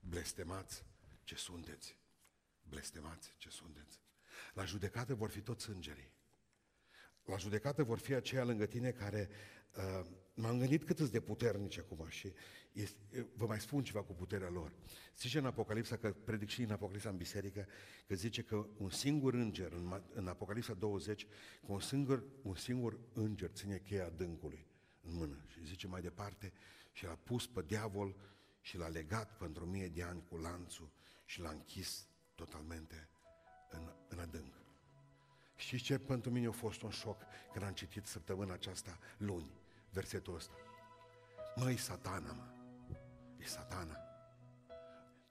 blestemați ce sunteți, blestemați ce sunteți. La judecată vor fi toți îngerii. La judecată vor fi aceia lângă tine care uh, m-am gândit cât de puternici acum și este, vă mai spun ceva cu puterea lor. Zice în Apocalipsa, că predic și în Apocalipsa în biserică, că zice că un singur înger, în, în Apocalipsa 20, că un singur, un singur înger ține cheia adâncului în mână. Și zice mai departe, și l-a pus pe diavol și l-a legat pentru mie de ani cu lanțul și l-a închis totalmente în, în adânc. Și ce pentru mine a fost un șoc când am citit săptămâna aceasta, luni, versetul ăsta. Măi, satana, mă, e satana.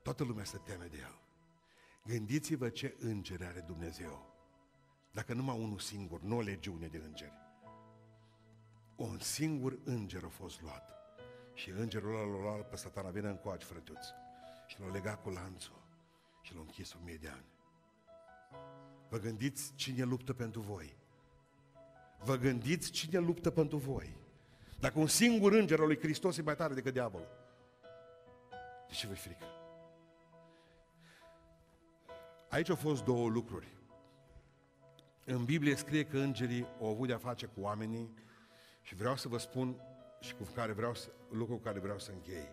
Toată lumea se teme de el. Gândiți-vă ce îngeri are Dumnezeu. Dacă numai unul singur, nu o legiune de îngeri. Un singur înger a fost luat Și îngerul ăla l-a luat pe satana, vine în coaci, frătuț. Și l-a legat cu lanțul și l-a închis o mie de ani. Vă gândiți cine luptă pentru voi. Vă gândiți cine luptă pentru voi. Dacă un singur înger al lui Hristos e mai tare decât diavolul. De ce vă frică? Aici au fost două lucruri. În Biblie scrie că îngerii au avut de-a face cu oamenii și vreau să vă spun și cu care vreau să, lucru cu care vreau să închei.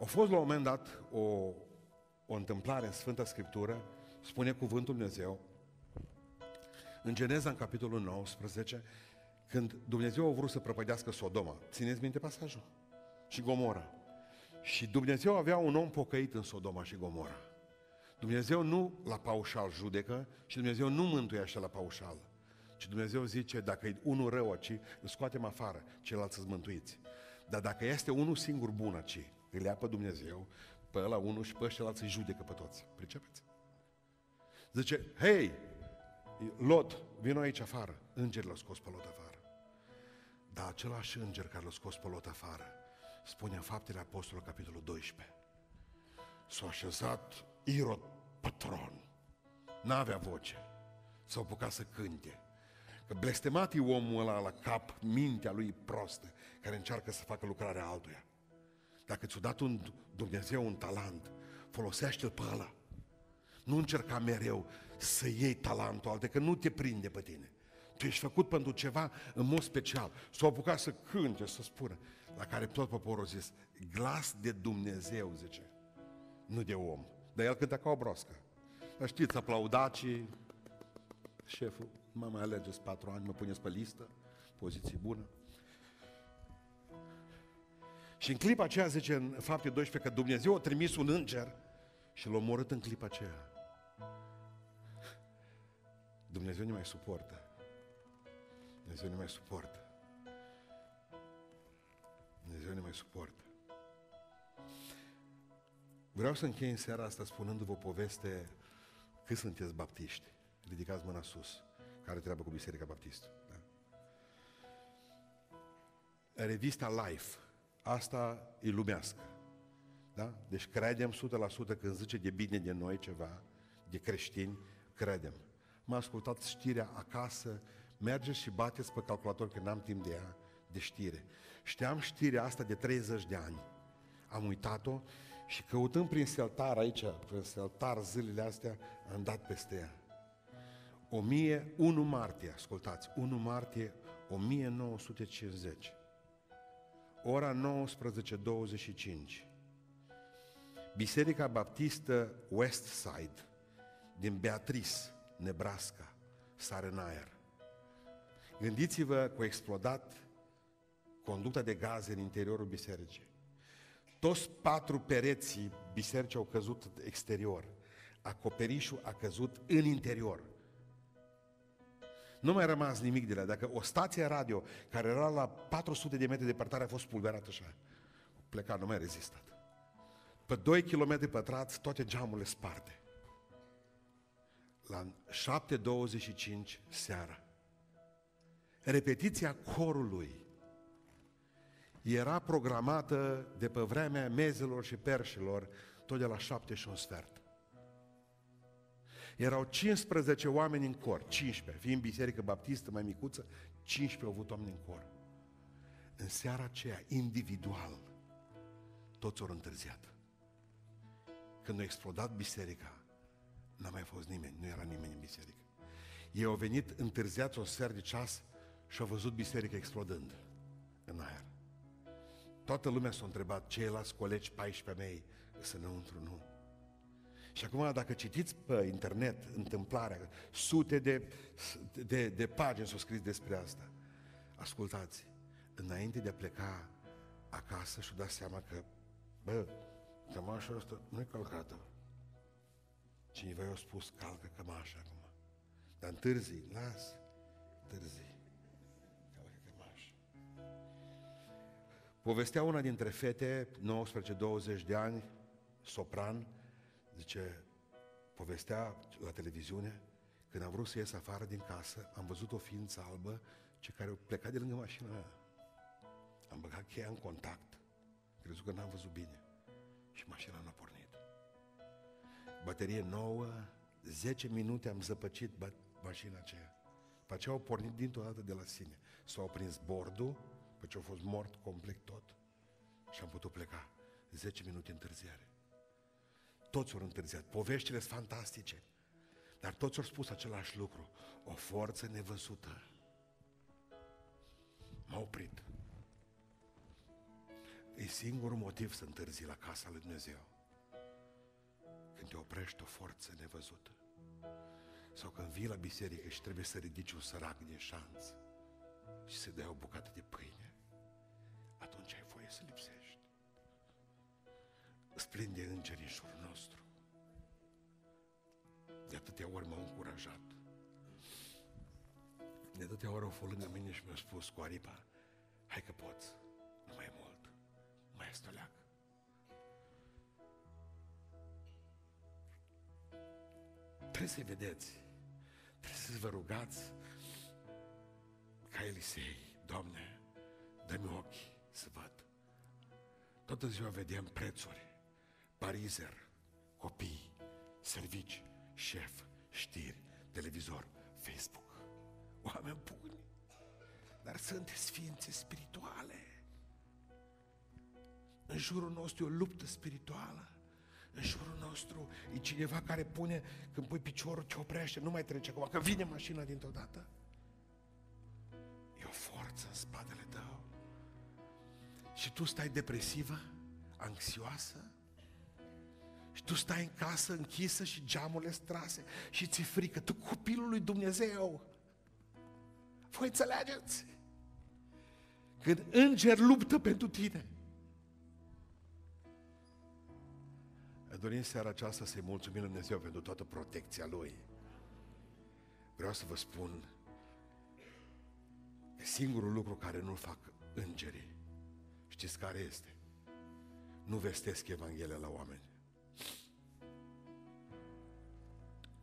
A fost la un moment dat o, o întâmplare în Sfânta Scriptură, spune cuvântul Dumnezeu, în Geneza, în capitolul 19, când Dumnezeu a vrut să prăpădească Sodoma. Țineți minte pasajul? Și Gomora. Și Dumnezeu avea un om pocăit în Sodoma și Gomora. Dumnezeu nu la paușal judecă și Dumnezeu nu mântuie așa la paușal. Ci Dumnezeu zice, dacă e unul rău aici, îl scoatem afară, ceilalți să mântuiți. Dar dacă este unul singur bun aici, îl ia pe Dumnezeu, pe ăla unul și pe ceilalți îi judecă pe toți. Pricepeți? Zice, hei, Lot, vino aici afară. Îngerii l-au scos pe Lot afară. Dar același înger care l-a scos pe Lot afară, spune în Faptele Apostolului, capitolul 12, s-a așezat Irod patron. N-avea voce. S-a apucat să cânte. Că blestemat e omul ăla la cap, mintea lui prostă, care încearcă să facă lucrarea altuia. Dacă ți-a dat un Dumnezeu un talent, folosește-l pe ăla. Nu încerca mereu să iei talentul altă, că nu te prinde pe tine. Tu ești făcut pentru ceva în mod special. S-a apucat să cânte, să spună. La care tot poporul a zis, glas de Dumnezeu, zice, nu de om. Dar el cânta ca o broscă. Dar știți, aplaudaci, șeful, mă mai alegeți patru ani, mă puneți pe listă, poziție bună. Și în clipa aceea zice în fapte 12 că Dumnezeu a trimis un înger și l-a omorât în clipa aceea. Dumnezeu nu mai suportă. Dumnezeu nu mai suportă. Dumnezeu nu mai suportă. Vreau să închei în seara asta spunându-vă o poveste cât sunteți baptiști. Ridicați mâna sus. Care treabă cu Biserica Baptistă. Da? Revista Life. Asta e lumească. Da? Deci credem 100% când zice de bine de noi ceva, de creștini, credem. M-a ascultat știrea acasă, mergeți și bateți pe calculator, că n-am timp de ea, de știre. Știam știrea asta de 30 de ani. Am uitat-o și căutând prin seltar aici, prin seltar zilele astea, am dat peste ea. 1001 martie, ascultați, 1 martie 1950. Ora 19.25. Biserica Baptistă Westside din Beatrice, Nebraska, sare în aer. Gândiți-vă că a explodat conducta de gaze în interiorul bisericii. Toți patru pereții bisericii au căzut exterior. Acoperișul a căzut în interior. Nu mai rămas nimic de la. Dacă o stație radio care era la 400 de metri departare a fost pulverată așa, plecat, nu mai rezistat. Pe 2 km pătrați, toate geamurile sparte. La 7.25 seara. Repetiția corului era programată de pe vremea mezelor și perșilor tot de la șapte și un sfert. Erau 15 oameni în cor, 15, fiind biserică baptistă mai micuță, 15 au avut oameni în cor. În seara aceea, individual, toți au întârziat. Când a explodat biserica, n-a mai fost nimeni, nu era nimeni în biserică. Ei au venit întârziați o sfert de ceas și au văzut biserica explodând în aer. Toată lumea s-a întrebat, ceilalți colegi 14 mei, să înăuntru, nu. Și acum, dacă citiți pe internet întâmplarea, sute de, de, de pagini s-au scris despre asta. Ascultați, înainte de a pleca acasă și dați seama că, bă, cămașa asta nu e calcată. Cineva i-a spus, calcă cămașa acum. Dar întârzi, las, întârzi. Calcă cămașa. Povestea una dintre fete, 19-20 de ani, sopran, Zice, povestea la televiziune, când am vrut să ies afară din casă, am văzut o ființă albă ce care a plecat de lângă mașina mea. Am băgat cheia în contact, crezut că n-am văzut bine și mașina n-a pornit. Baterie nouă, 10 minute am zăpăcit mașina aceea. După aceea au pornit dintr-o dată de la sine. S-au prins bordul, după ce a fost mort complet tot și am putut pleca. 10 minute întârziare. Toți au întârziat. Poveștile sunt fantastice. Dar toți au spus același lucru. O forță nevăzută m-a oprit. E singurul motiv să întârzi la casa lui Dumnezeu. Când te oprești o forță nevăzută. Sau când vii la biserică și trebuie să ridici un sărac din șanț și să dai o bucată de pâine, atunci ai voie să lipsești. Îți plin de îngeri în jurul nostru. De atâtea ori m-au încurajat. De atâtea ori au fost lângă mine și mi-au spus cu aripa, hai că poți, nu mai e mult, mai este o leacă. Trebuie să-i vedeți, trebuie să vă rugați ca Elisei, Doamne, dă-mi ochi să văd. Toată ziua vedem prețuri, parizer, copii, servici, șef, știri, televizor, Facebook, oameni buni. Dar sunteți ființe spirituale. În jurul nostru e o luptă spirituală. În jurul nostru e cineva care pune, când pui piciorul, ce oprește, nu mai trece acum, că vine mașina dintr-o dată. E o forță în spatele tău. Și tu stai depresivă, anxioasă, și tu stai în casă închisă și geamurile strase și ți frică. Tu copilul lui Dumnezeu. Voi înțelegeți? Când înger luptă pentru tine. Dorim seara aceasta să-i mulțumim Lui Dumnezeu pentru toată protecția Lui. Vreau să vă spun că singurul lucru care nu-l fac îngerii, știți care este? Nu vestesc Evanghelia la oameni.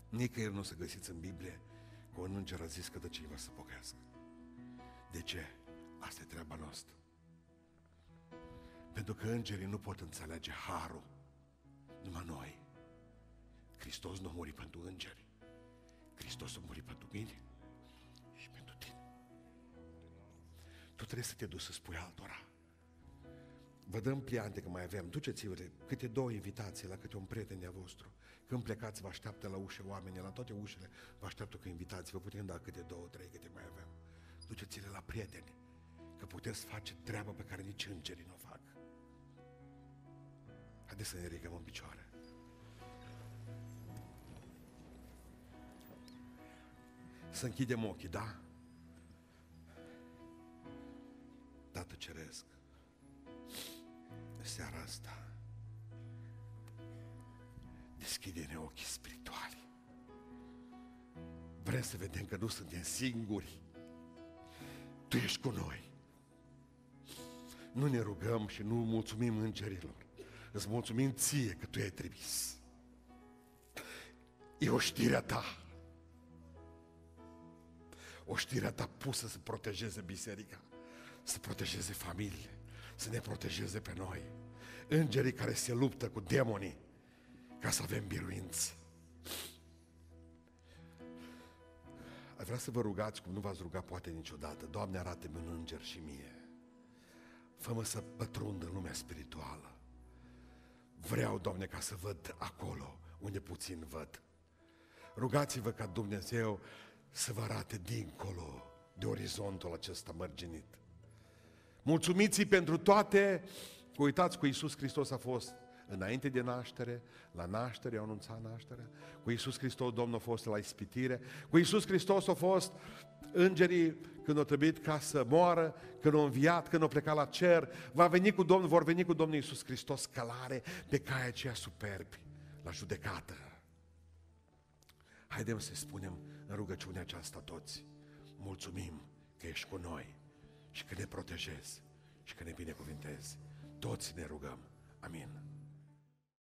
Nicăieri nu o să găsiți în Biblie că un înger a zis că de cineva să pocăiască. De ce? Asta e treaba noastră. Pentru că îngerii nu pot înțelege harul. Numai noi. Hristos nu a murit pentru îngeri. Hristos a murit pentru mine și pentru tine. Tu trebuie să te duci să spui altora. Vă dăm pliante că mai avem. Duceți-vă câte două invitații la câte un prieten de vostru. Când plecați, vă așteaptă la ușă oamenii, la toate ușile, vă așteaptă că invitați, vă putem da câte două, trei, câte mai avem. Duceți-le la prieteni, că puteți face treaba pe care nici îngerii nu o fac. Haideți să ne ridicăm în picioare. Să închidem ochii, da? Tată Ceresc, seara asta, deschide-ne ochii spirituali. Vrem să vedem că nu suntem singuri. Tu ești cu noi. Nu ne rugăm și nu mulțumim îngerilor. Îți mulțumim ție că tu ai trimis. E o știre a ta. O știre a ta pusă să protejeze biserica, să protejeze familiile, să ne protejeze pe noi. Îngerii care se luptă cu demonii ca să avem biruință. Aș vrea să vă rugați cum nu v-ați rugat poate niciodată. Doamne, arată-mi un înger și mie. Fă-mă să pătrund în lumea spirituală. Vreau, Doamne, ca să văd acolo unde puțin văd. Rugați-vă ca Dumnezeu să vă arate dincolo de orizontul acesta mărginit. Mulțumiți pentru toate. Uitați cu Iisus Hristos a fost înainte de naștere, la naștere, au anunțat nașterea, cu Iisus Hristos Domnul a fost la ispitire, cu Iisus Hristos a fost îngerii când au trebuit ca să moară, când au înviat, când au plecat la cer, va veni cu Domnul, vor veni cu Domnul Iisus Hristos călare pe caia aceea superbi, la judecată. Haidem să spunem în rugăciunea aceasta toți, mulțumim că ești cu noi și că ne protejezi și că ne binecuvintezi. Toți ne rugăm. Amin.